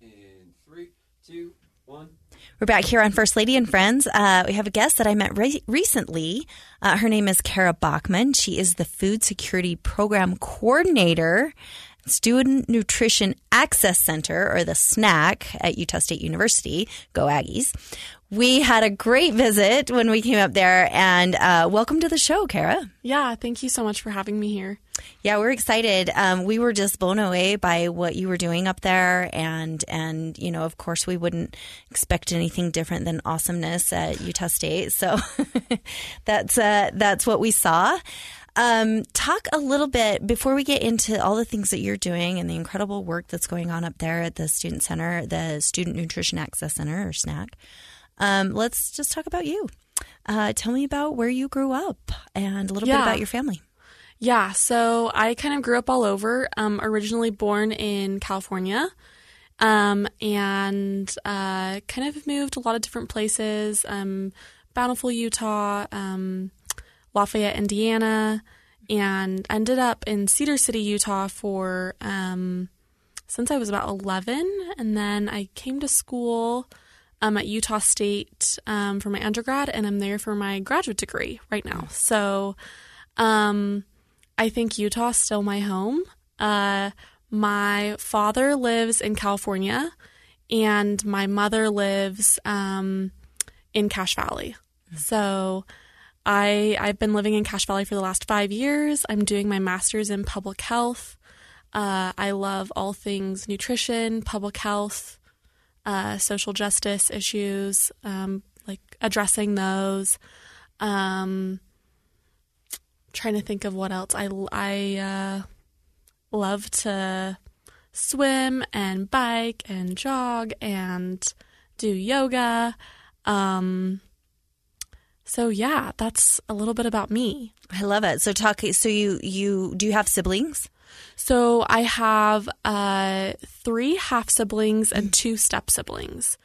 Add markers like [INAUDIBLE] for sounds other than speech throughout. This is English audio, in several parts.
In three, two, one. We're back here on First Lady and Friends. Uh, we have a guest that I met re- recently. Uh, her name is Kara Bachman. She is the Food Security Program Coordinator, Student Nutrition Access Center, or the SNAC at Utah State University. Go Aggies. We had a great visit when we came up there, and uh, welcome to the show, Kara. Yeah, thank you so much for having me here. Yeah, we're excited. Um, we were just blown away by what you were doing up there, and and you know, of course, we wouldn't expect anything different than awesomeness at Utah State. So [LAUGHS] that's uh, that's what we saw. Um, talk a little bit before we get into all the things that you're doing and the incredible work that's going on up there at the Student Center, the Student Nutrition Access Center, or SNAC. Um, let's just talk about you. Uh, tell me about where you grew up and a little bit about your family. Yeah, so I kind of grew up all over. Um, originally born in California, um, and uh, kind of moved a lot of different places. Um, Bountiful, Utah, um, Lafayette, Indiana, and ended up in Cedar City, Utah for um, since I was about eleven, and then I came to school. Um, at Utah State um, for my undergrad, and I'm there for my graduate degree right now. So um, I think Utah's still my home. Uh, my father lives in California, and my mother lives um, in Cache Valley. So I I've been living in Cache Valley for the last five years. I'm doing my master's in public health. Uh, I love all things nutrition, public health, uh, social justice issues, um, like addressing those. Um, trying to think of what else. I I uh, love to swim and bike and jog and do yoga. Um, so yeah, that's a little bit about me. I love it. So talk. So you you do you have siblings? So I have uh, three half siblings and two step siblings.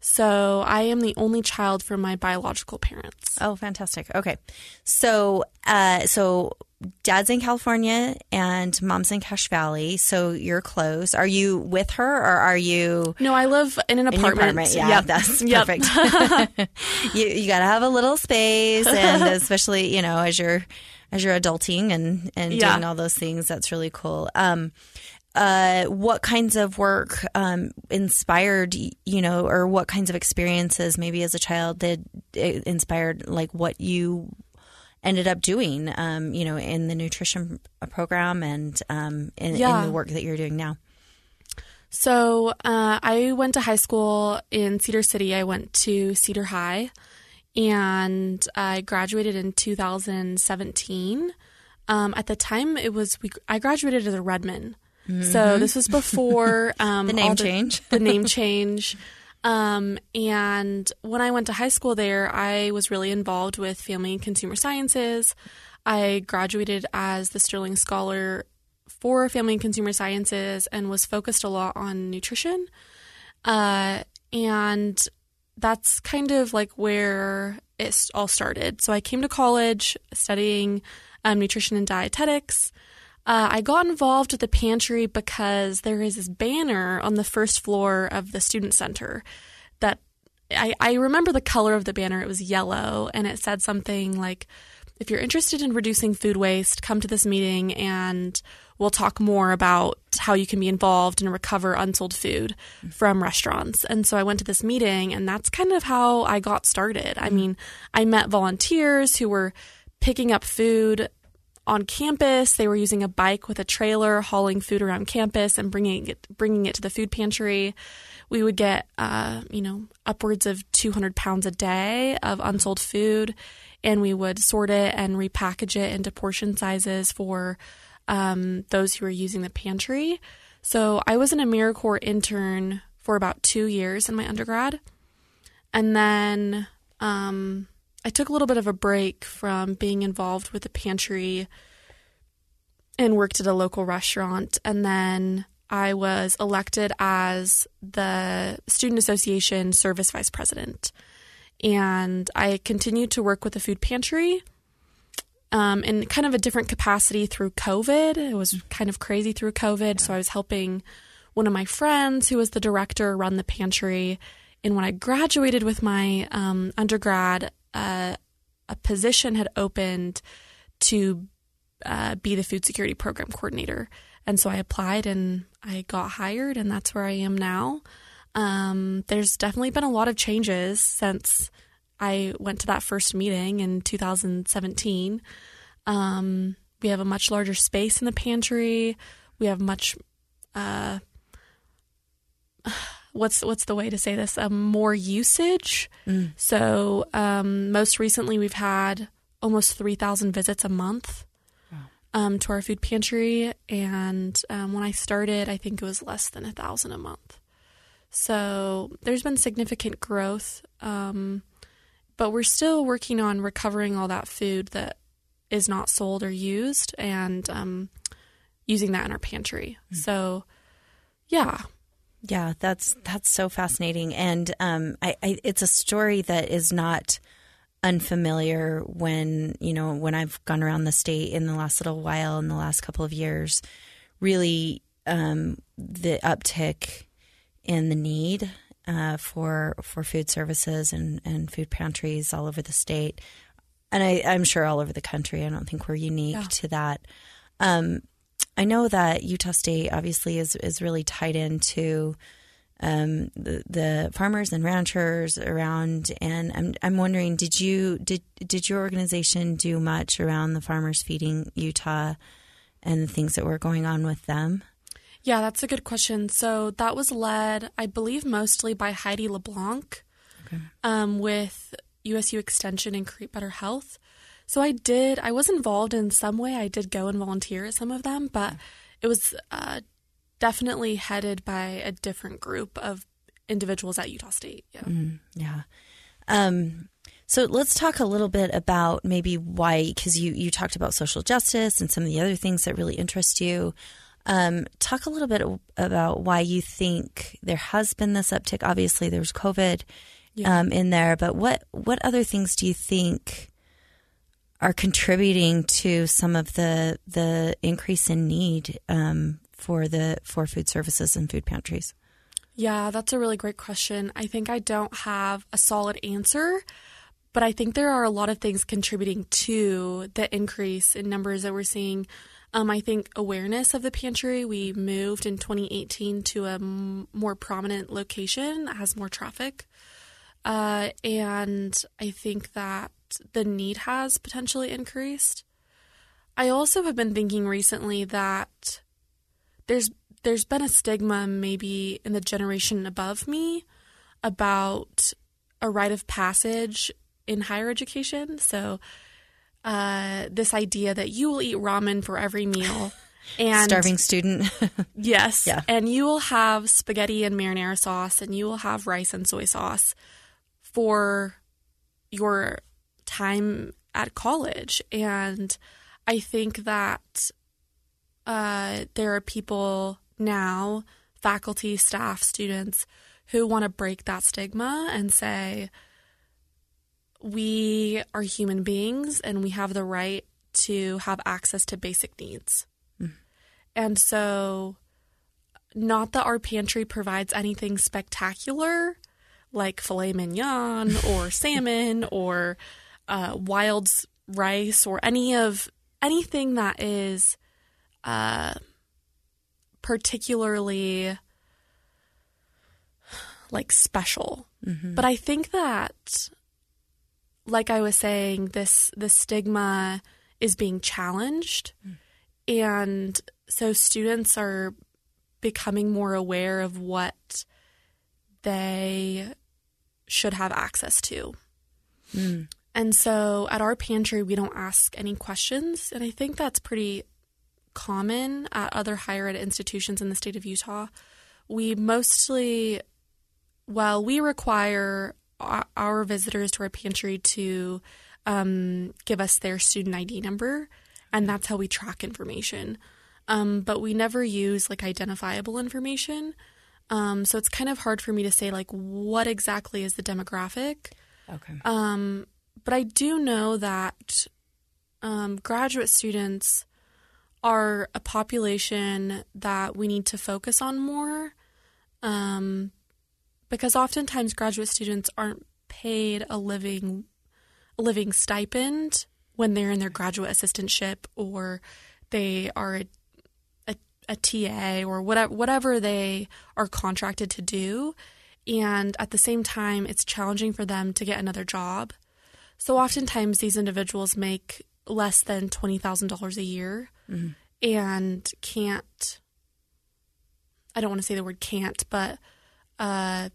So I am the only child from my biological parents. Oh, fantastic. Okay, so uh, so dad's in California and mom's in Cache Valley. So you're close. Are you with her or are you? No, I live in an In apartment. apartment, yeah, Yep. that's Yep. perfect. [LAUGHS] you you got to have a little space, and especially you know as you're as you're adulting and and Yeah. doing all those things, that's really cool. Um, uh, what kinds of work um, inspired you know, or what kinds of experiences maybe as a child did it inspired like what you ended up doing, um, you know, in the nutrition program and um, in, in the work that you're doing now. So uh, I went to high school in Cedar City. I went to Cedar High, and I graduated in 2017. Um, at the time, it was we, I graduated as a Redman. So this was before [LAUGHS] um, The name all change. [LAUGHS] the name change. Um, and when I went to high school there, I was really involved with family and consumer sciences. I graduated as the Sterling Scholar for family and consumer sciences and was focused a lot on nutrition. Uh, and that's kind of like where it all started. So I came to college studying um, nutrition and dietetics. Uh, I got involved with the pantry because there is this banner on the first floor of the student center that I, I remember the color of the banner. It was yellow and it said something like, if you're interested in reducing food waste, come to this meeting and we'll talk more about how you can be involved and recover unsold food from restaurants. And so I went to this meeting and that's kind of how I got started. I mean, I met volunteers who were picking up food on campus. They were using a bike with a trailer, hauling food around campus and bringing it bringing it to the food pantry. We would get, uh, you know, upwards of 200 pounds a day of unsold food, and we would sort it and repackage it into portion sizes for um, those who were using the pantry. So I was an AmeriCorps intern for about two years in my undergrad, and then um, I took a little bit of a break from being involved with the pantry and worked at a local restaurant. And then I was elected as the Student Association Service Vice President. And I continued to work with the food pantry um, in kind of a different capacity through COVID. It was kind of crazy through COVID. So I was helping one of my friends who was the director run the pantry. And when I graduated with my um, undergrad, uh, a position had opened to uh, be the food security program coordinator. And so I applied and I got hired, and that's where I am now. Um, there's definitely been a lot of changes since I went to that first meeting in 2017. Um, we have a much larger space in the pantry. We have much, uh, [SIGHS] what's what's the way to say this? Um, more usage. Mm. So um, most recently, we've had almost 3,000 visits a month um, to our food pantry, and um, when I started, I think it was less than a thousand a month. So there's been significant growth, um, but we're still working on recovering all that food that is not sold or used, and um, using that in our pantry. So, yeah, Yeah, that's that's so fascinating, and um, I, I, it's a story that is not unfamiliar when you know when I've gone around the state in the last little while in the last couple of years. Really, um, the uptick in the need uh, for for food services and, and food pantries all over the state, and I, I'm sure all over the country. I don't think we're unique Yeah. to that. Um, I know that Utah State obviously is is really tied into um, the, the farmers and ranchers around, and I'm I'm wondering, did you did did your organization do much around the farmers feeding Utah and the things that were going on with them? Yeah, that's a good question. So that was led, I believe, mostly by Heidi LeBlanc um, with USU Extension and Create Better Health. So I did, I was involved in some way. I did go and volunteer at some of them, but it was uh, definitely headed by a different group of individuals at Utah State. Yeah. Yeah. Um, so let's talk a little bit about maybe why, because you, you talked about social justice and some of the other things that really interest you. Um, talk a little bit about why you think there has been this uptick. Obviously, there's COVID Yeah. um, in there, but what what other things do you think are contributing to some of the the increase in need um, for the for food services and food pantries? Yeah, that's a really great question. I think I don't have a solid answer, but I think there are a lot of things contributing to the increase in numbers that we're seeing. Um, I think awareness of the pantry. We moved in 2018 to a m- more prominent location that has more traffic. Uh, and I think that the need has potentially increased. I also have been thinking recently that there's there's been a stigma maybe in the generation above me about a rite of passage in higher education. So uh, this idea that you will eat ramen for every meal [LAUGHS] and Starving student. [LAUGHS] Yes. Yeah. And you will have spaghetti and marinara sauce and you will have rice and soy sauce for your time at college. And I think that uh, there are people now, faculty, staff, students, who want to break that stigma and say, we are human beings and we have the right to have access to basic needs. And so, not that our pantry provides anything spectacular like filet mignon [LAUGHS] or salmon or uh, wild rice or any of anything that is uh, particularly like special. But I think that, like I was saying, this the stigma is being challenged, hmm. and so students are becoming more aware of what they should have access to. Hmm. And so at our pantry, we don't ask any questions. And I think that's pretty common at other higher ed institutions in the state of Utah. We mostly, well, we require our, visitors to our pantry to um, give us their student ID number, and that's how we track information. Um, but we never use like identifiable information. Um, so it's kind of hard for me to say like what exactly is the demographic. okay. Um, but I do know that um, graduate students are a population that we need to focus on more um, because oftentimes graduate students aren't paid a living a living stipend when they're in their graduate assistantship or they are a, a, a TA or whatever whatever they are contracted to do and at the same time it's challenging for them to get another job so oftentimes these individuals make less than $20,000 a year mm-hmm. and can't I don't want to say the word can't, but uh,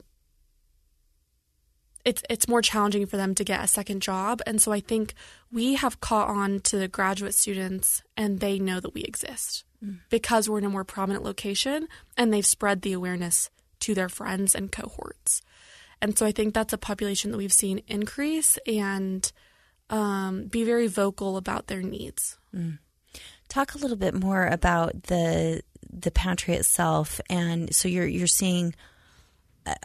it's it's more challenging for them to get a second job. And so I think we have caught on to the graduate students and they know that we exist mm. because we're in a more prominent location and they've spread the awareness to their friends and cohorts. And so I think that's a population that we've seen increase and um, be very vocal about their needs. Mm. Talk a little bit more about the the pantry itself, and so you're you're seeing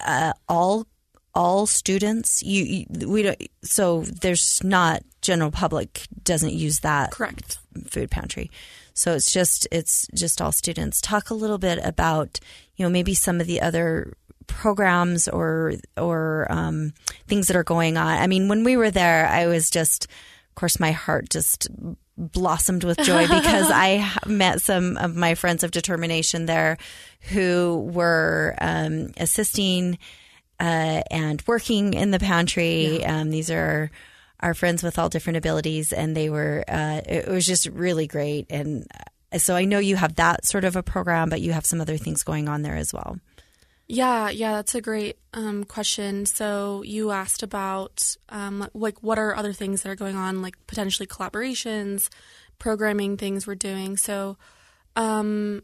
uh, all all students. You, you, we don't. So there's not general public doesn't use that correct food pantry. So it's just it's just all students. Talk a little bit about you know maybe some of the other programs or or um, things that are going on. I mean, when we were there, I was just, of course, my heart just blossomed with joy [LAUGHS] because I met some of my friends of determination there who were um, assisting uh, and working in the pantry. Yeah. Um, these are our friends with all different abilities, and they were. Uh, it was just really great, and uh, so I know you have that sort of a program, but you have some other things going on there as well. Yeah, yeah, that's a great um, question. So you asked about um, like what are other things that are going on, like potentially collaborations, programming things we're doing. So um,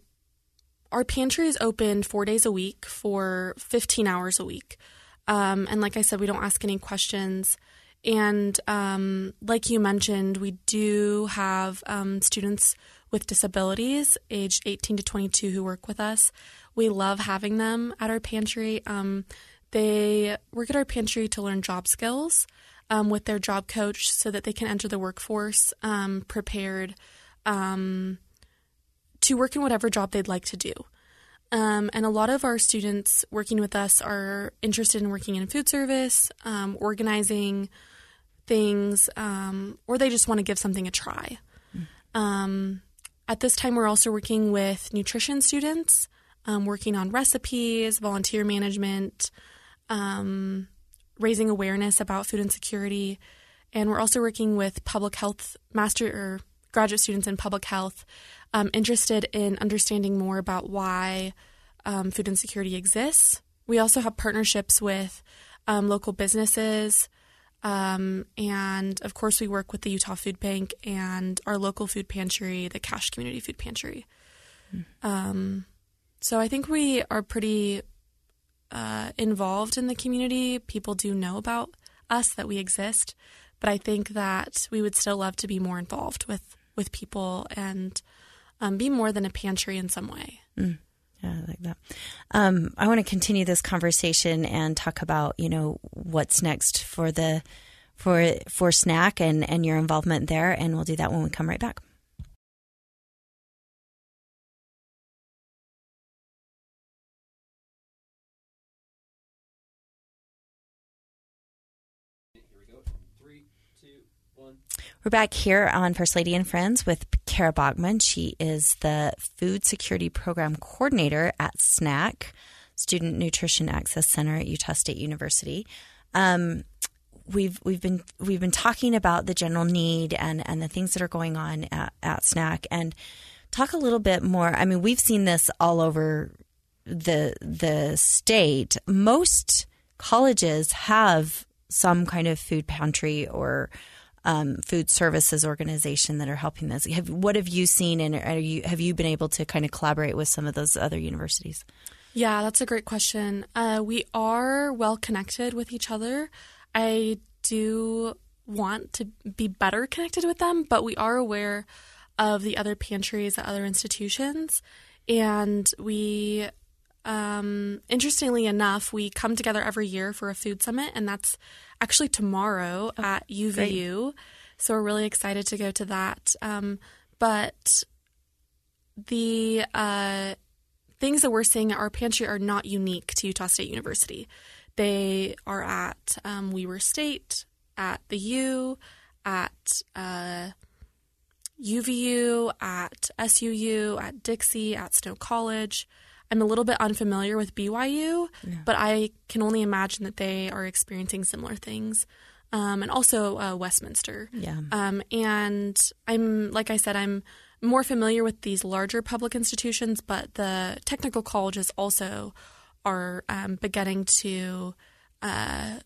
our pantry is open four days a week for 15 hours a week. Um, and like I said, we don't ask any questions. And um, like you mentioned, we do have um, students with disabilities, aged 18 to 22, who work with us. We love having them at our pantry. Um, they work at our pantry to learn job skills um, with their job coach so that they can enter the workforce um, prepared um, to work in whatever job they'd like to do. Um, and a lot of our students working with us are interested in working in food service, um, organizing things, or they just want to give something a try. Mm. at this time, we're also working with nutrition students um, working on recipes, volunteer management, um, raising awareness about food insecurity. And we're also working with public health master or graduate students in public health um, interested in understanding more about why um, food insecurity exists. We also have partnerships with um, local businesses. Um, and of course, we work with the Utah Food Bank and our local food pantry, the Cache Community Food Pantry. Mm. So I think we are pretty uh, involved in the community. People do know about us that we exist, but I think that we would still love to be more involved with with people and um, be more than a pantry in some way. Mm. Yeah, I like that. Um, I want to continue this conversation and talk about you know what's next for the for for SNAC and and your involvement there, and we'll do that when we come right back. We're back here on First Lady and Friends with Kara Bachman. She is the Food Security Program Coordinator at SNAC, Student Nutrition Access Center at Utah State University. Um, we've we've been we've been talking about the general need and and the things that are going on at, at SNAC and talk a little bit more. I mean, we've seen this all over the the state. Most colleges have some kind of food pantry or um, food services organization that are helping this. Have, what have you seen, and are you have you been able to kind of collaborate with some of those other universities? Yeah, that's a great question. Uh, we are well connected with each other. I do want to be better connected with them, but we are aware of the other pantries at other institutions, and we um, interestingly enough, we come together every year for a food summit, and that's actually tomorrow oh, at UVU. Great. So we're really excited to go to that. Um, but the uh, things that we're seeing at our pantry are not unique to Utah State University. They are at um, Weber State, at the U, at uh, UVU, at SUU, at Dixie, at Snow College. I'm a little bit unfamiliar with BYU, but I can only imagine that they are experiencing similar things. Um, and also uh, Westminster. Yeah. Um, and I'm, like I said, I'm more familiar with these larger public institutions, but the technical colleges also are um, beginning to uh,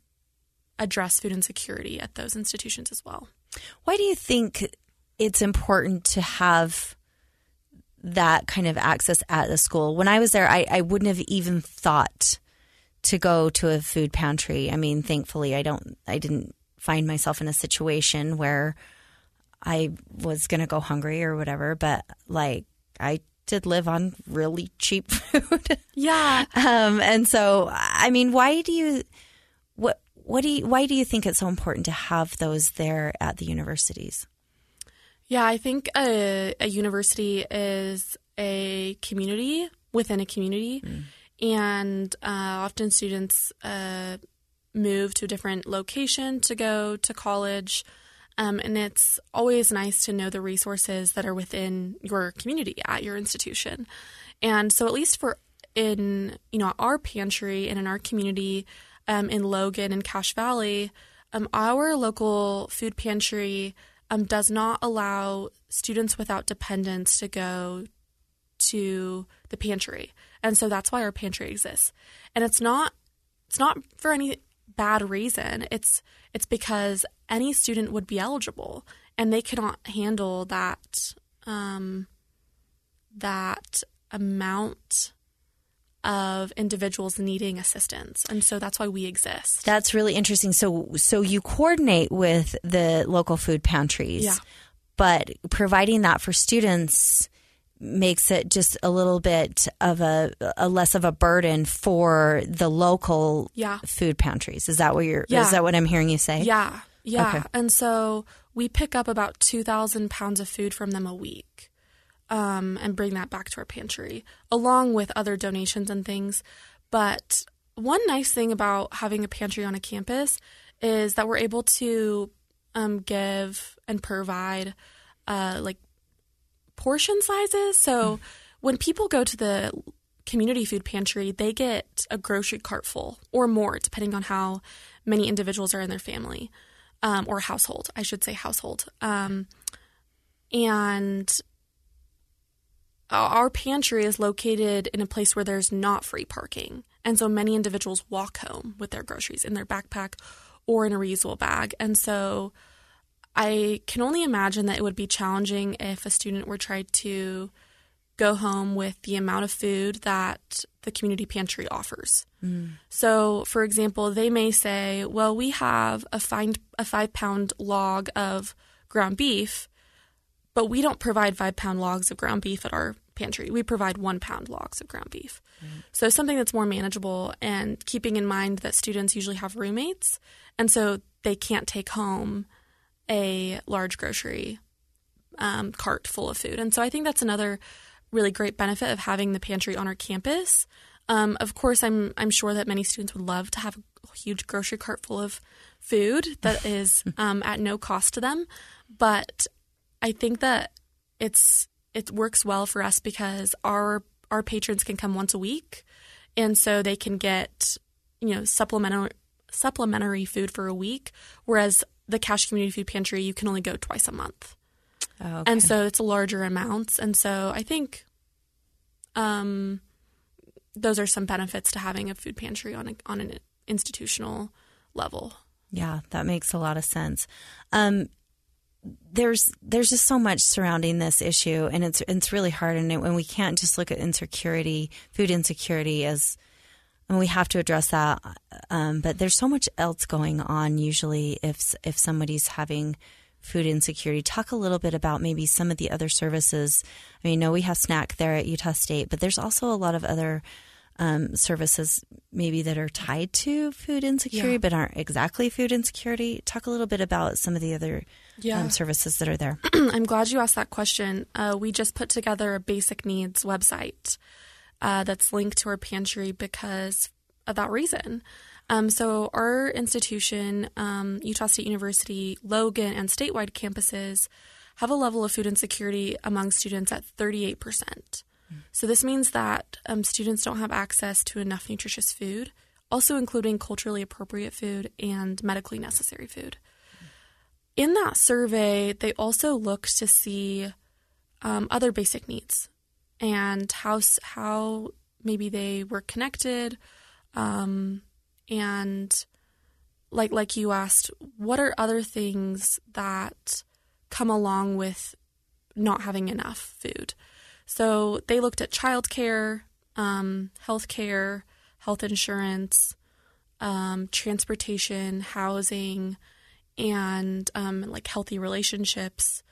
address food insecurity at those institutions as well. Why do you think it's important to have that kind of access at the school? When I was there, I, I wouldn't have even thought to go to a food pantry. I mean, thankfully, I don't. I didn't find myself in a situation where I was going to go hungry or whatever. But like, I did live on really cheap [LAUGHS] food. Yeah. um, and so, I mean, why do you? What what do you? Why do you think it's so important to have those there at the universities? Yeah, I think a, a university is a community within a community, and uh, often students uh, move to a different location to go to college. Um, and it's always nice to know the resources that are within your community at your institution. And so, at least for in you know our pantry and in our community um, in Logan and Cache Valley, um, our local food pantry um, does not allow students without dependents to go to the pantry, and so that's why our pantry exists. And it's not it's not for any bad reason. It's it's because any student would be eligible, and they cannot handle that um, that amount of individuals needing assistance, and so that's why we exist. That's really interesting. So, so you coordinate with the local food pantries, Yeah. but providing that for students makes it just a little bit of a, a less of a burden for the local Yeah. food pantries. Is that what you're? Yeah. Is that what I'm hearing you say? Yeah, yeah. Okay. And so we pick up about 2,000 pounds of food from them a week um, and bring that back to our pantry, along with other donations and things. But one nice thing about having a pantry on a campus is that we're able to um, give and provide uh, like portion sizes. So when people go to the community food pantry, they get a grocery cart full or more, depending on how many individuals are in their family um, or household. I should say household. Um, and Uh, our pantry is located in a place where there's not free parking. And so many individuals walk home with their groceries in their backpack or in a reusable bag. And so I can only imagine that it would be challenging if a student were tried to go home with the amount of food that the community pantry offers. Mm. So, for example, they may say, "Well, we have a find a five pound log of ground beef, but we don't provide five pound logs of ground beef at our pantry. We provide one pound logs of ground beef. So something that's more manageable and keeping in mind that students usually have roommates, and so they can't take home a large grocery um, cart full of food. And so I think that's another really great benefit of having the pantry on our campus. Um, of course, I'm I'm sure that many students would love to have a huge grocery cart full of food that [LAUGHS] is um, at no cost to them, but I think that it's it works well for us because our our patrons can come once a week, and so they can get you know supplementary supplementary food for a week, whereas the Cache Community Food Pantry you can only go twice a month, Oh, okay. and so it's larger amounts, and so I think um, those are some benefits to having a food pantry on a, on an institutional level. Yeah, that makes a lot of sense. Um, there's there's just so much surrounding this issue, and it's it's really hard, and, it, and we can't just look at insecurity, food insecurity, as and we have to address that. Um, but there's so much else going on. Usually, if if somebody's having food insecurity, talk a little bit about maybe some of the other services. I mean, know we have SNAC there at Utah State, but there's also a lot of other um, services maybe that are tied to food insecurity Yeah. but aren't exactly food insecurity. Talk a little bit about some of the other Yeah. um, services that are there. [CLEARS THROAT] I'm glad you asked that question. Uh, we just put together a basic needs website uh, that's linked to our pantry because of that reason. Um, so, our institution, um, Utah State University, Logan, and statewide campuses have a level of food insecurity among students at 38%. So, this means that um, students don't have access to enough nutritious food, also including culturally appropriate food and medically necessary food in that survey, they also looked to see um, other basic needs and how how maybe they were connected, um, and like like you asked, what are other things that come along with not having enough food? So they looked at childcare, um, healthcare, health insurance, um, transportation, housing and um, like healthy relationships.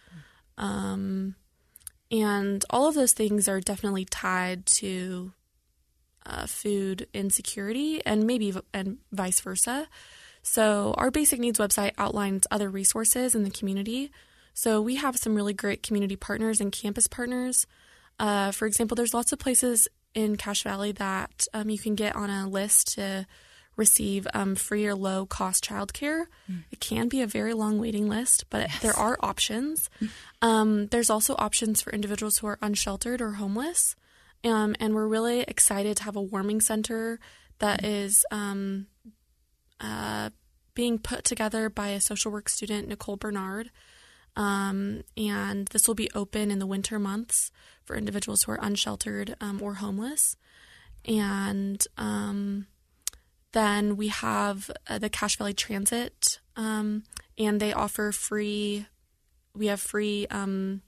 Um, and all of those things are definitely tied to uh, food insecurity and maybe v- and vice versa. So our basic needs website outlines other resources in the community. So we have some really great community partners and campus partners. Uh, for example, there's lots of places in Cache Valley that um, you can get on a list to receive um, free or low cost childcare. It can be a very long waiting list, but there are options. Um, there's also options for individuals who are unsheltered or homeless. Um, and we're really excited to have a warming center that is um, uh, being put together by a social work student, Nicole Bernard. Um, and this will be open in the winter months for individuals who are unsheltered um, or homeless. And um, then we have uh, the Cache Valley Transit, um, and they offer free. We have free, um,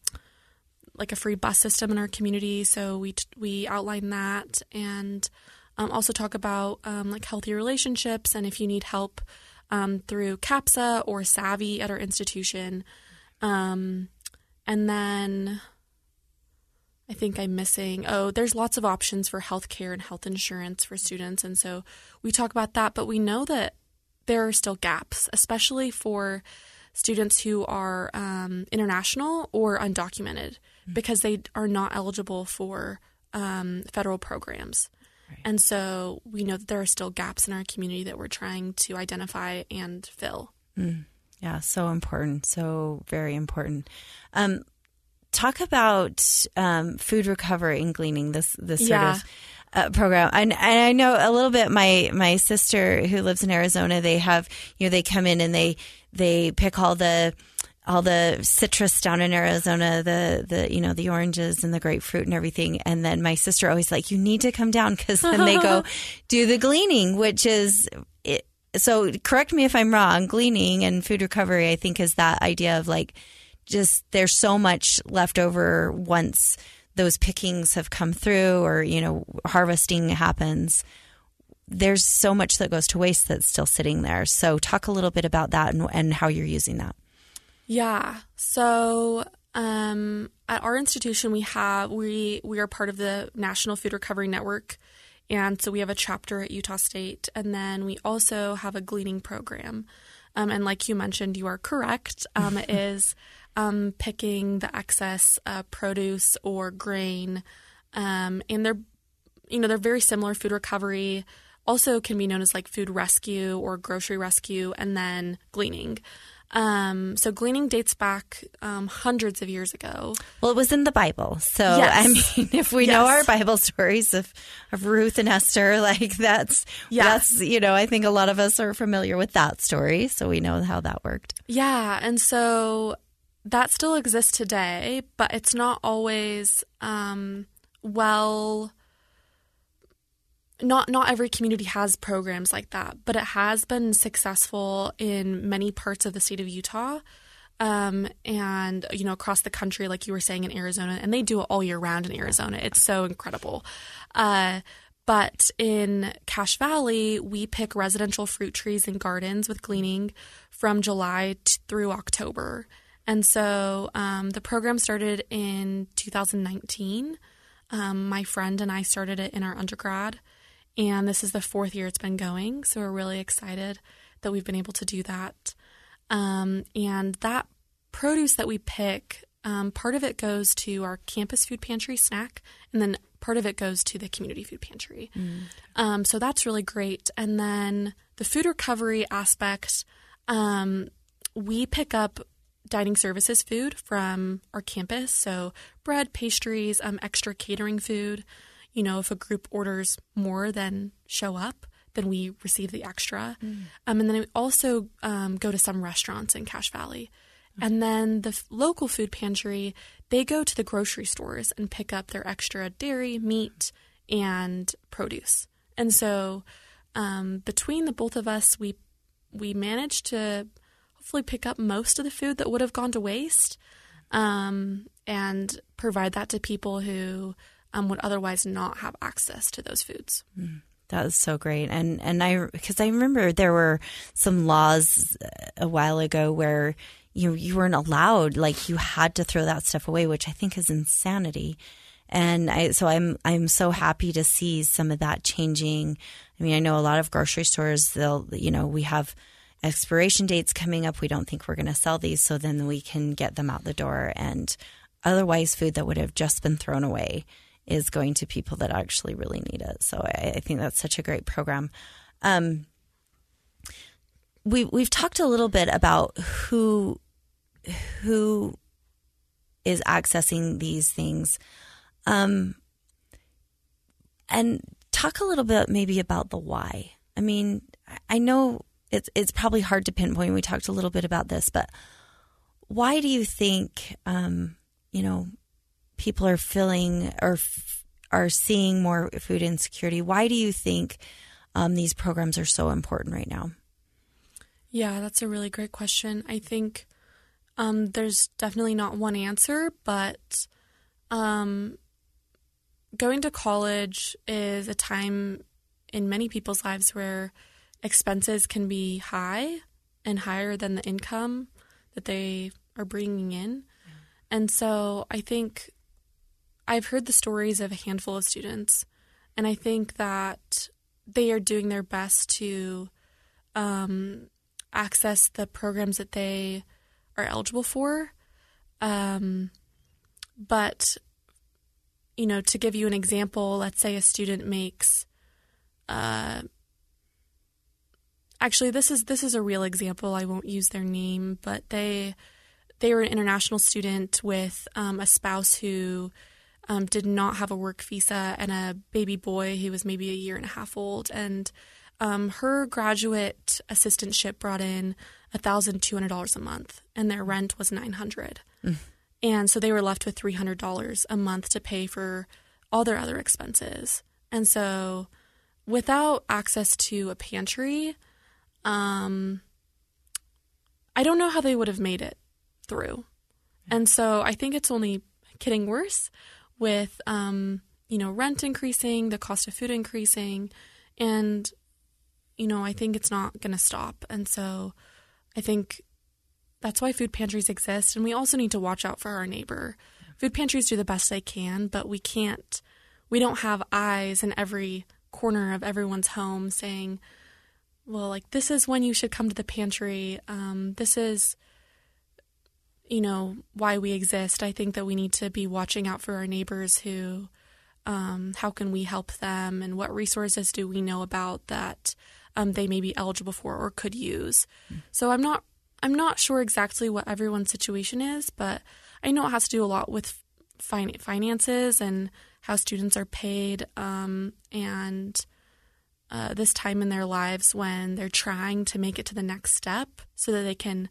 like a free bus system in our community. So we t- we outline that, and um, also talk about like healthy relationships, and if you need help through CAPSA or SAAVI at our institution, um, and then I think I'm missing. Oh, there's lots of options for healthcare and health insurance for students. And so we talk about that, but we know that there are still gaps, especially for students who are um, international or undocumented because they are not eligible for um, federal programs. And so we know that there are still gaps in our community that we're trying to identify and fill. Yeah, so important. So very important. Um, talk about um, food recovery and gleaning. This this sort Yeah. of uh, program. And, and I know a little bit. My my sister who lives in Arizona, they have you know they come in and they they pick all the all the citrus down in Arizona, the the you know the oranges and the grapefruit and everything. And then my sister always like, you need to come down because then they go [LAUGHS] do the gleaning, which is it, so. Correct me if I'm wrong. Gleaning and food recovery, I think, is that idea of like just there's so much left over once those pickings have come through or you know harvesting happens there's so much that goes to waste that's still sitting there so talk a little bit about that and, and how you're using that Yeah. So um, at our institution, we have we we are part of the National Food Recovery Network, and so we have a chapter at Utah State, and then we also have a gleaning program. Um, and like you mentioned, you are correct. Um, it [LAUGHS] is um, picking the excess uh, produce or grain, um, and they're you know they're very similar. Food recovery also can be known as like food rescue or grocery rescue, and then gleaning. Um, so gleaning dates back um, hundreds of years ago. well it was in the bible so Yes. i mean [LAUGHS] if we know our bible stories of, of ruth and esther [LAUGHS] like that's Yeah. that's you know i think a lot of us are familiar with that story so we know how that worked Yeah, and so that still exists today, but it's not always um, well. Not not every community has programs like that, but it has been successful in many parts of the state of Utah, um, and you know across the country, like you were saying in Arizona, and they do it all year round in Arizona. It's so incredible. Uh, but in Cache Valley, we pick residential fruit trees and gardens with gleaning from July t- through October. And so um, the program started in 2019. Um, my friend and I started it in our undergrad. And this is the fourth year it's been going. So we're really excited that we've been able to do that. Um, and that produce that we pick, um, part of it goes to our campus food pantry SNAC, and then part of it goes to the community food pantry. Um, so that's really great. And then the food recovery aspect, um, we pick up dining services food from our campus. So bread, pastries, um, extra catering food. You know, if a group orders more than show up, then we receive the extra. Um, and then we also um, go to some restaurants in Cache Valley. And then the f- local food pantry, they go to the grocery stores and pick up their extra dairy, meat, and produce. And so um, between the both of us, we we managed to hopefully pick up most of the food that would have gone to waste um, and provide that to people who um, would otherwise not have access to those foods. That was so great, and and I because I remember there were some laws a while ago where you you weren't allowed, like you had to throw that stuff away, which I think is insanity. And I so I'm I'm so happy to see some of that changing. I mean, I know a lot of grocery stores they'll you know we have expiration dates coming up. We don't think we're going to sell these, so then we can get them out the door. And otherwise, food that would have just been thrown away is going to people that actually really need it. So I, I think that's such a great program. Um, we we've talked a little bit about who who is accessing these things, um, and talk a little bit maybe about the why. I mean, I know it's it's probably hard to pinpoint. We talked a little bit about this, but why do you think um, you know people are feeling or f- are seeing more food insecurity? Why do you think um, these programs are so important right now? Yeah, that's a really great question. I think um, there's definitely not one answer, but um, going to college is a time in many people's lives where expenses can be high and higher than the income that they are bringing in. And so I think I've heard the stories of a handful of students, and I think that they are doing their best to um, access the programs that they are eligible for. Um, but, you know, to give you an example, let's say a student makes, uh, actually, this is this is a real example. I won't use their name, but they they were an international student with um, a spouse who um, did not have a work visa and a baby boy who was maybe a year and a half old. And um, her graduate assistantship brought in $1,200 a month, and their rent was 900 And so they were left with $300 a month to pay for all their other expenses. And so without access to a pantry, um, I don't know how they would have made it through. And so I think it's only getting worse with um, you know rent increasing, the cost of food increasing, and you know I think it's not going to stop. And so I think that's why food pantries exist, and we also need to watch out for our neighbor. Food pantries do the best they can, but we can't. We don't have eyes in every corner of everyone's home saying, "Well, like this is when you should come to the pantry. Um, this is." You know why we exist. I think that we need to be watching out for our neighbors who um, how can we help them and what resources do we know about that um, they may be eligible for or could use. So I'm not I'm not sure exactly what everyone's situation is, but I know it has to do a lot with fin- finances and how students are paid um, and uh, this time in their lives when they're trying to make it to the next step so that they can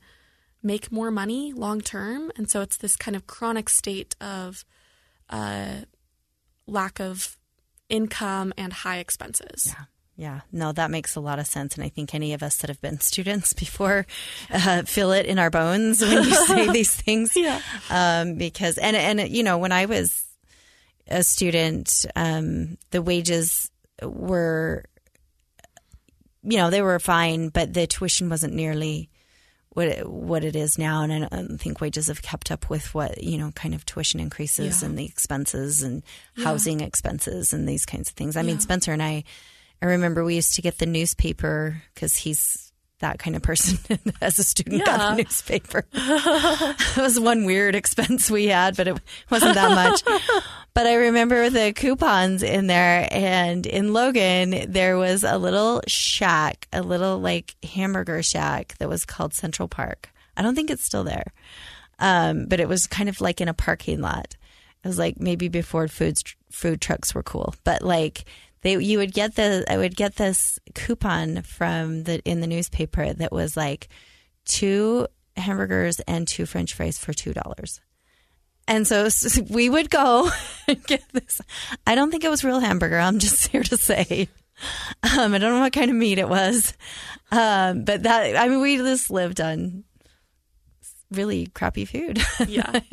make more money long term. And so it's this kind of chronic state of uh, lack of income and high expenses. Yeah. Yeah, no, that makes a lot of sense. And I think any of us that have been students [LAUGHS] before uh, feel it in our bones when you [LAUGHS] say these things. Yeah. Um, because, and, and, you know, when I was a student, um, the wages were, you know, they were fine, but the tuition wasn't nearly what it, what it is now, and I don't think wages have kept up with what you know, kind of tuition increases Yeah. and the expenses and Yeah. housing expenses and these kinds of things. I mean, Spencer and I I remember we used to get the newspaper because he's that kind of person [LAUGHS] as a student got Yeah. the newspaper. [LAUGHS] it was one weird expense we had, but it wasn't that much. [LAUGHS] but I remember the coupons in there and in Logan there was a little shack, a little like hamburger shack that was called Central Park. I don't think it's still there. Um, but it was kind of like in a parking lot. It was like maybe before food food trucks were cool, but like they you would get the I would get this coupon from the in the newspaper that was like two hamburgers and two French fries for two dollars. And so we would go [LAUGHS] and get this. I don't think it was real hamburger. I'm just [LAUGHS] here to say. Um, I don't know what kind of meat it was, um, but that I mean, we just lived on really crappy food. Yeah. [LAUGHS]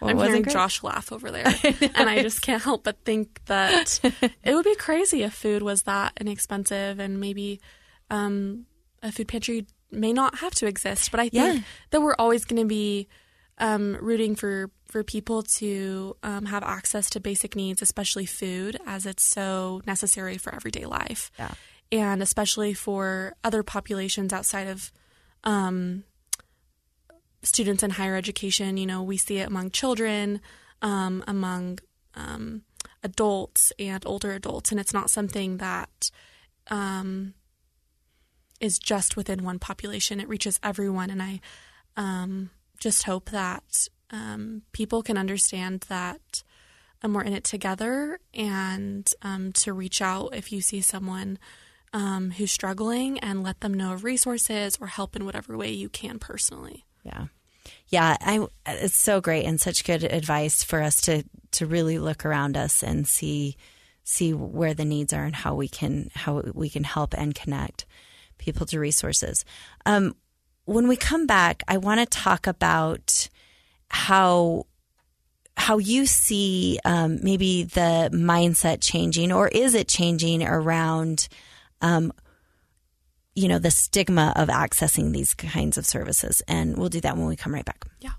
Well, I'm wasn't hearing great. Josh laugh over there. [LAUGHS] and I just can't help but think that it would be crazy if food was that inexpensive and maybe um, a food pantry may not have to exist. But I think Yeah. that we're always going to be um, rooting for, for people to um, have access to basic needs, especially food, as it's so necessary for everyday life. Yeah. And especially for other populations outside of um, students in higher education. You know, we see it among children, um, among um, adults and older adults, and it's not something that um, is just within one population. It reaches everyone, and I um, just hope that um, people can understand that um, we're in it together, and to reach out if you see someone. Who's struggling and let them know of resources or help in whatever way you can personally. Yeah. Yeah, I it's so great and such good advice for us to to really look around us and see see where the needs are and how we can how we can help and connect people to resources. Um, when we come back, I want to talk about how how you see um, maybe the mindset changing, or is it changing around um, you know, the stigma of accessing these kinds of services. And we'll do that when we come right back. Yeah.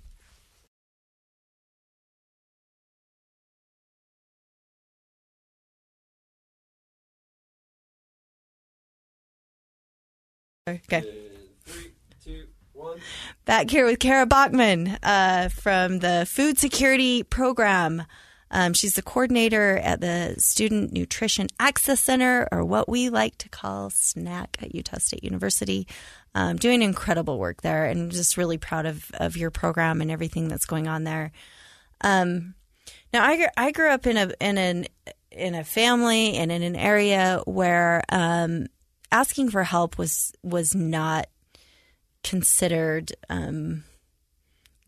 Okay. Three, two, one. Back here with Kara Bachman uh, from the Food Security Program. Um, she's the coordinator at the Student Nutrition Access Center, or what we like to call SNAC at Utah State University. Um, doing incredible work there, and just really proud of, of your program and everything that's going on there. Um, now, I, I grew up in a in an in a family and in an area where um, asking for help was was not considered um,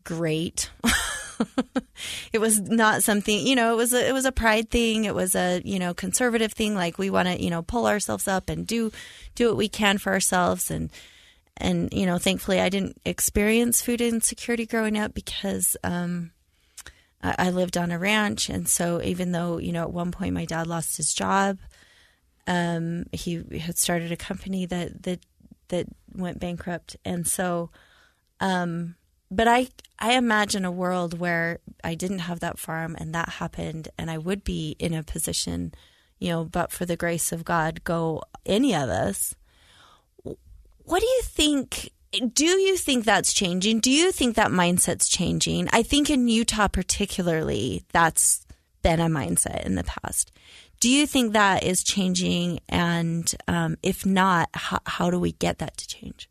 great. [LAUGHS] [LAUGHS] it was not something you know. It was a, it was a pride thing. It was a you know conservative thing. Like we want to you know pull ourselves up and do do what we can for ourselves and and you know thankfully I didn't experience food insecurity growing up because um, I, I lived on a ranch and so even though you know at one point my dad lost his job, um, he had started a company that that that went bankrupt and so um but I I imagine a world where I didn't have that farm and that happened and I would be in a position, you know, but for the grace of God, go any of us. What do you think? Do you think that's changing? Do you think that mindset's changing? I think in Utah, particularly, that's been a mindset in the past. Do you think that is changing? And um, if not, how, how do we get that to change?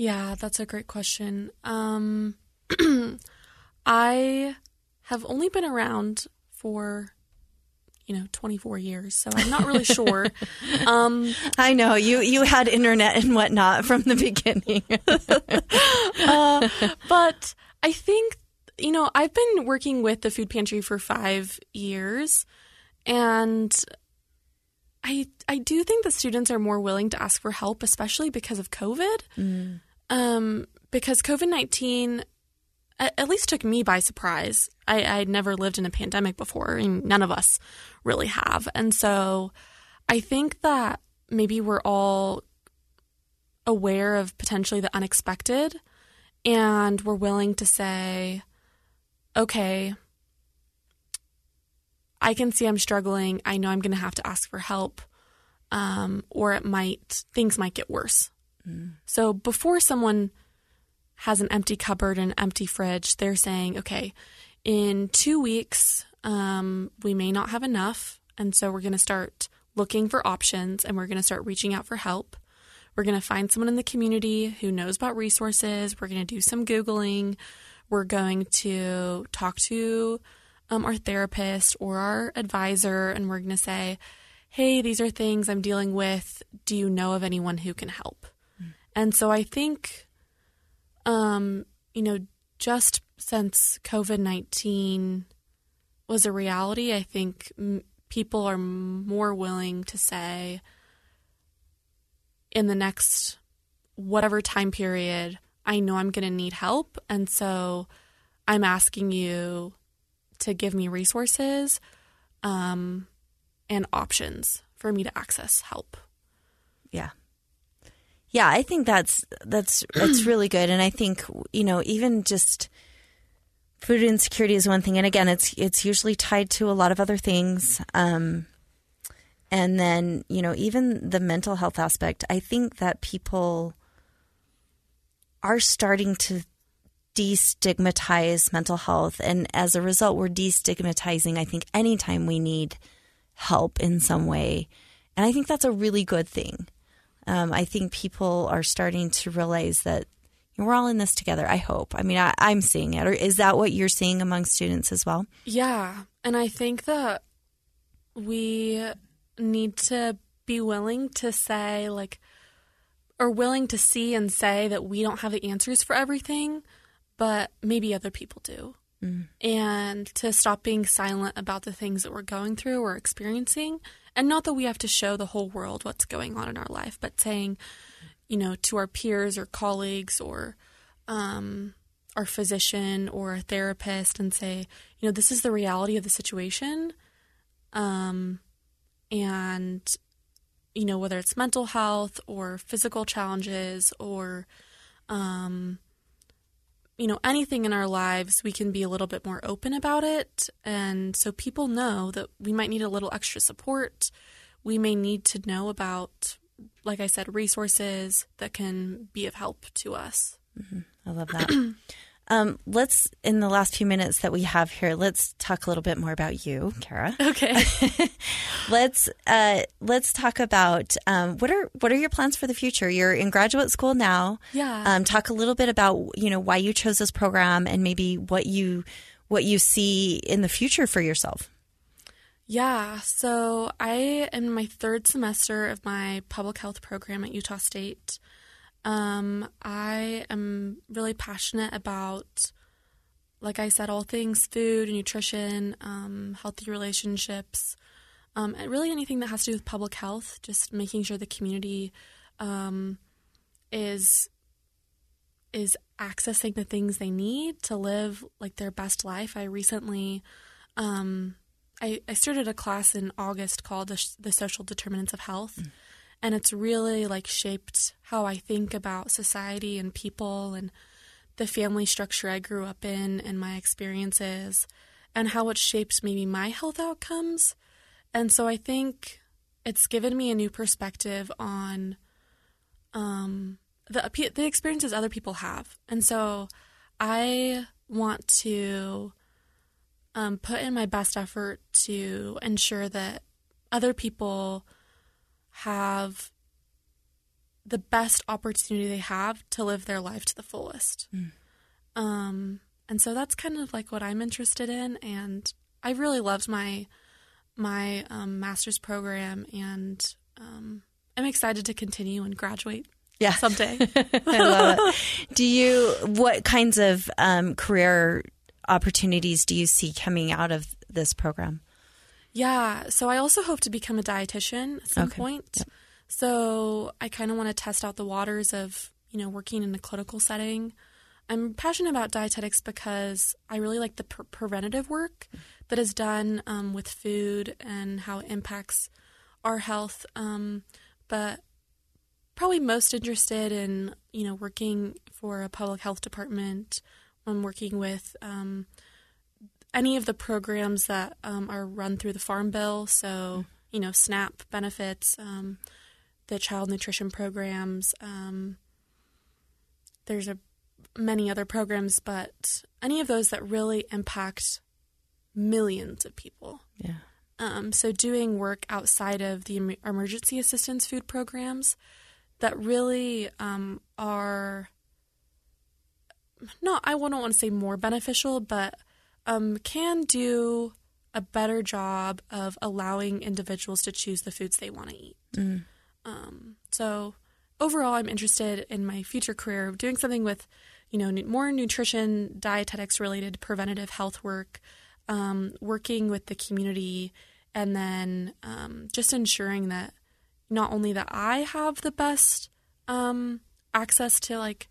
Yeah, that's a great question. Um, [CLEARS THROAT] I have only been around for, you know, 24 years, so I'm not really sure. [LAUGHS] Um, I know you you had internet and whatnot from the beginning. [LAUGHS] uh, but I think, you know, I've been working with the food pantry for five years, and I I do think that students are more willing to ask for help, especially because of COVID. Um, because COVID nineteen at, at least took me by surprise. I, I'd never lived in a pandemic before, and none of us really have, and so I think that maybe we're all aware of potentially the unexpected, and we're willing to say, okay. I can see I'm struggling. I know I'm going to have to ask for help. um, or it might things might get worse. So before someone has an empty cupboard and an empty fridge, they're saying, okay, in two weeks, um, we may not have enough. And so we're going to start looking for options and we're going to start reaching out for help. We're going to find someone in the community who knows about resources. We're going to do some Googling. We're going to talk to um, our therapist or our advisor and we're going to say, hey, these are things I'm dealing with. Do you know of anyone who can help? And so I think, um, you know, just since COVID 19 was a reality, I think m- people are more willing to say, in the next whatever time period, I know I'm going to need help. And so I'm asking you to give me resources um, and options for me to access help. Yeah. Yeah, I think that's that's that's [CLEARS THROAT] really good. And I think you know even just food insecurity is one thing. And again it's it's usually tied to a lot of other things. Um and then you know even the mental health aspect I think that people are starting to destigmatize mental health. And as a result we're destigmatizing I think anytime we need help in some way. And I think that's a really good thing um, I think people are starting to realize that we're all in this together. I hope. I mean, I, I'm seeing it. Or is that what you're seeing among students as well? Yeah. And I think that we need to be willing to say, like, or willing to see and say that we don't have the answers for everything, but maybe other people do. And to stop being silent about the things that we're going through or experiencing. And not that we have to show the whole world what's going on in our life, but saying, you know, to our peers or colleagues or um, our physician or a therapist and say, you know, this is the reality of the situation. Um, and, you know, whether it's mental health or physical challenges or, um, you know, anything in our lives, we can be a little bit more open about it. And so people know that we might need a little extra support. We may need to know about, like I said, resources that can be of help to us. Mm-hmm. I love that. [CLEARS THROAT] um, let's, in the last few minutes that we have here, let's talk a little bit more about you, Kara. [LAUGHS] Okay. [LAUGHS] let's uh, let's talk about um, what are what are your plans for the future? You're in graduate school now. Yeah. Um, talk a little bit about you know why you chose this program and maybe what you what you see in the future for yourself. Yeah, so I am in my third semester of my public health program at Utah State. Um, I am really passionate about, like I said, all things food, nutrition, um, healthy relationships, um, and really anything that has to do with public health. Just making sure the community um, is is accessing the things they need to live like their best life. I recently um, I, I started a class in August called the, the Social Determinants of Health, and it's really like shaped how I think about society and people and the family structure I grew up in and my experiences, and how it shaped maybe my health outcomes. And so I think it's given me a new perspective on um, the the experiences other people have, and so I want to um, put in my best effort to ensure that other people have the best opportunity they have to live their life to the fullest. Um, and so that's kind of like what I'm interested in, and I really loved my my um, master's program, and um, I'm excited to continue and graduate Yeah. someday. [LAUGHS] I love it. Do you what kinds of um, career opportunities do you see coming out of this program? Yeah. So I also hope to become a dietitian at some Okay. point. So I kind of want to test out the waters of, you know, working in a clinical setting. I'm passionate about dietetics because I really like the pre- preventative work that is done um, with food and how it impacts our health. Um, but probably most interested in, you know, working for a public health department. I'm working with um, any of the programs that um, are run through the Farm Bill. So you know, SNAP benefits, um, the child nutrition programs. Um, there's a many other programs, but any of those that really impact millions of people. Yeah. Um, so doing work outside of the emergency assistance food programs that really um, are not I wouldn't want to say more beneficial, but um, can do a better job of allowing individuals to choose the foods they want to eat. Um, so overall, I'm interested in my future career of doing something with, you know, more nutrition, dietetics related preventative health work, um, working with the community, and then um, just ensuring that not only that I have the best um, access to like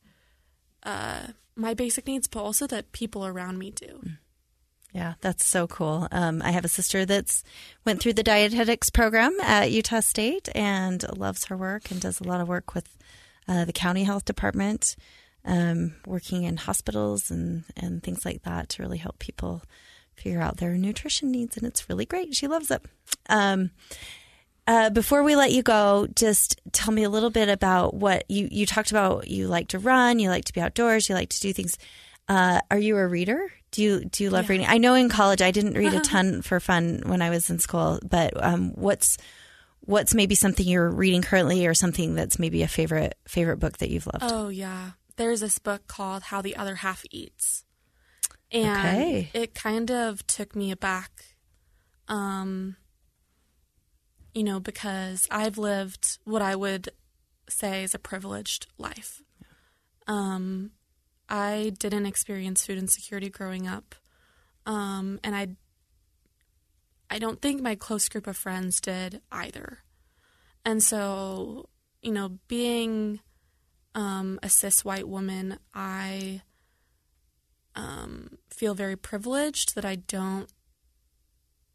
uh, my basic needs, but also that people around me do. Yeah, that's so cool. Um, I have a sister that's went through the dietetics program at Utah State and loves her work and does a lot of work with uh, the county health department, um, working in hospitals and and things like that to really help people figure out their nutrition needs, and it's really great. She loves it. Um, uh, before we let you go, just tell me a little bit about what you you talked about. You like to run, you like to be outdoors, you like to do things. Uh, are you a reader? Do you do you love Yeah. reading? I know in college I didn't read a ton for fun when I was in school, but um, what's what's maybe something you're reading currently, or something that's maybe a favorite favorite book that you've loved? Oh yeah, there's this book called How the Other Half Eats, and Okay. it kind of took me aback. Um, you know, because I've lived what I would say is a privileged life. Um, I didn't experience food insecurity growing up, um, and I, I don't think my close group of friends did either. And so, you know, being um, a cis white woman, I um, feel very privileged that I don't,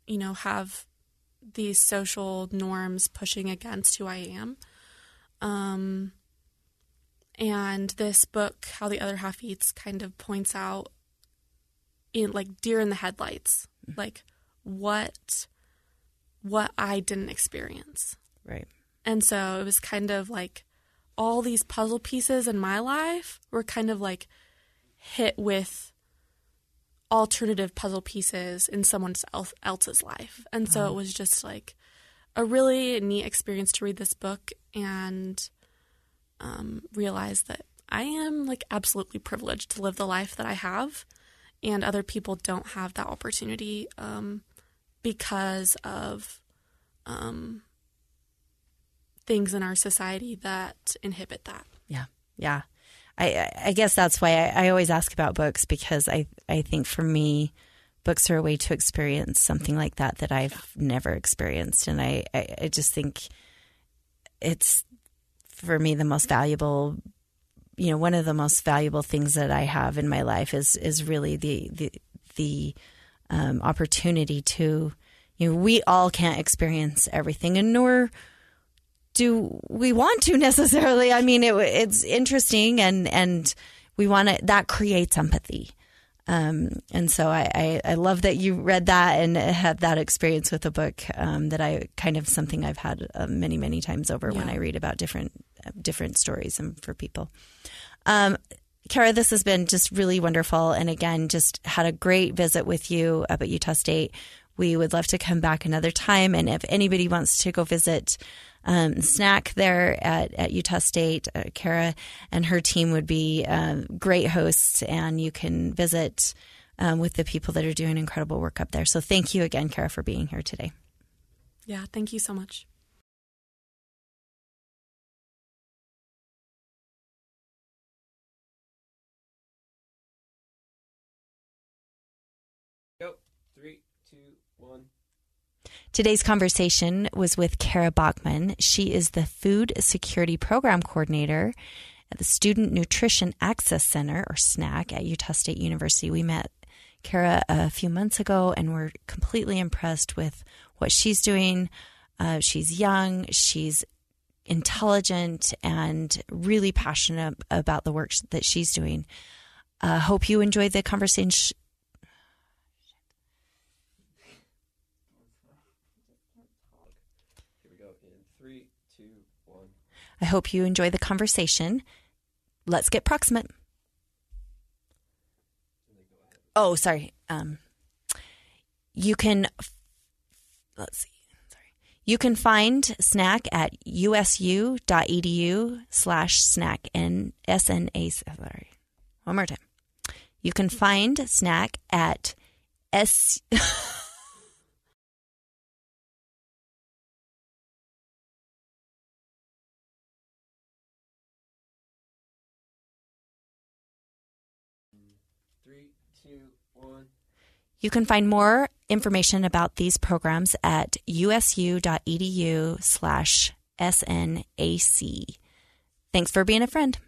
you know, have these social norms pushing against who I am. Um, and this book, How the Other Half Eats, kind of points out in like deer in the headlights, mm-hmm. like what what I didn't experience. Right. And so it was kind of like all these puzzle pieces in my life were kind of like hit with alternative puzzle pieces in someone else- else's life. And so uh-huh. it was just like a really neat experience to read this book and um, realize that I am like absolutely privileged to live the life that I have, and other people don't have that opportunity um, because of um, things in our society that inhibit that. Yeah, yeah. I I- guess that's why I, I always ask about books because I I think for me, books are a way to experience something like that that I've never experienced, and I I, I just think it's for me the most valuable. You know, one of the most valuable things that I have in my life is is really the the the um, opportunity to. You know, we all can't experience everything, and nor do we want to [LAUGHS] necessarily. I mean, it, it's interesting, and and we want to. That creates empathy, um, and so I, I I love that you read that and had that experience with a book um, that I kind of something I've had uh, many many times over when I read about different different stories and for people. Um, Kara, this has been just really wonderful. And again, just had a great visit with you up at Utah State. We would love to come back another time. And if anybody wants to go visit um, SNAC there at, at Utah State, uh, Kara and her team would be um, great hosts. And you can visit um, with the people that are doing incredible work up there. So thank you again, Kara, for being here today. Yeah, thank you so much. Go. Three, two, one. Today's conversation was with Kara Bachman. She is the Food Security Program Coordinator at the Student Nutrition Access Center, or SNAC, at Utah State University. We met Kara a few months ago and we're completely impressed with what she's doing. Uh, she's young, she's intelligent, and really passionate about the work that she's doing. Uh, hope you enjoyed the conversation. I hope you enjoy the conversation. Let's get proximate. Oh, sorry. Um, you can let's see. Sorry. You can find SNAC at usu.edu slash SNAC and SNA. Sorry. One more time. You can find SNAC at S. [LAUGHS] You can find more information about these programs at usu.edu slash SNAC. Thanks for being a friend.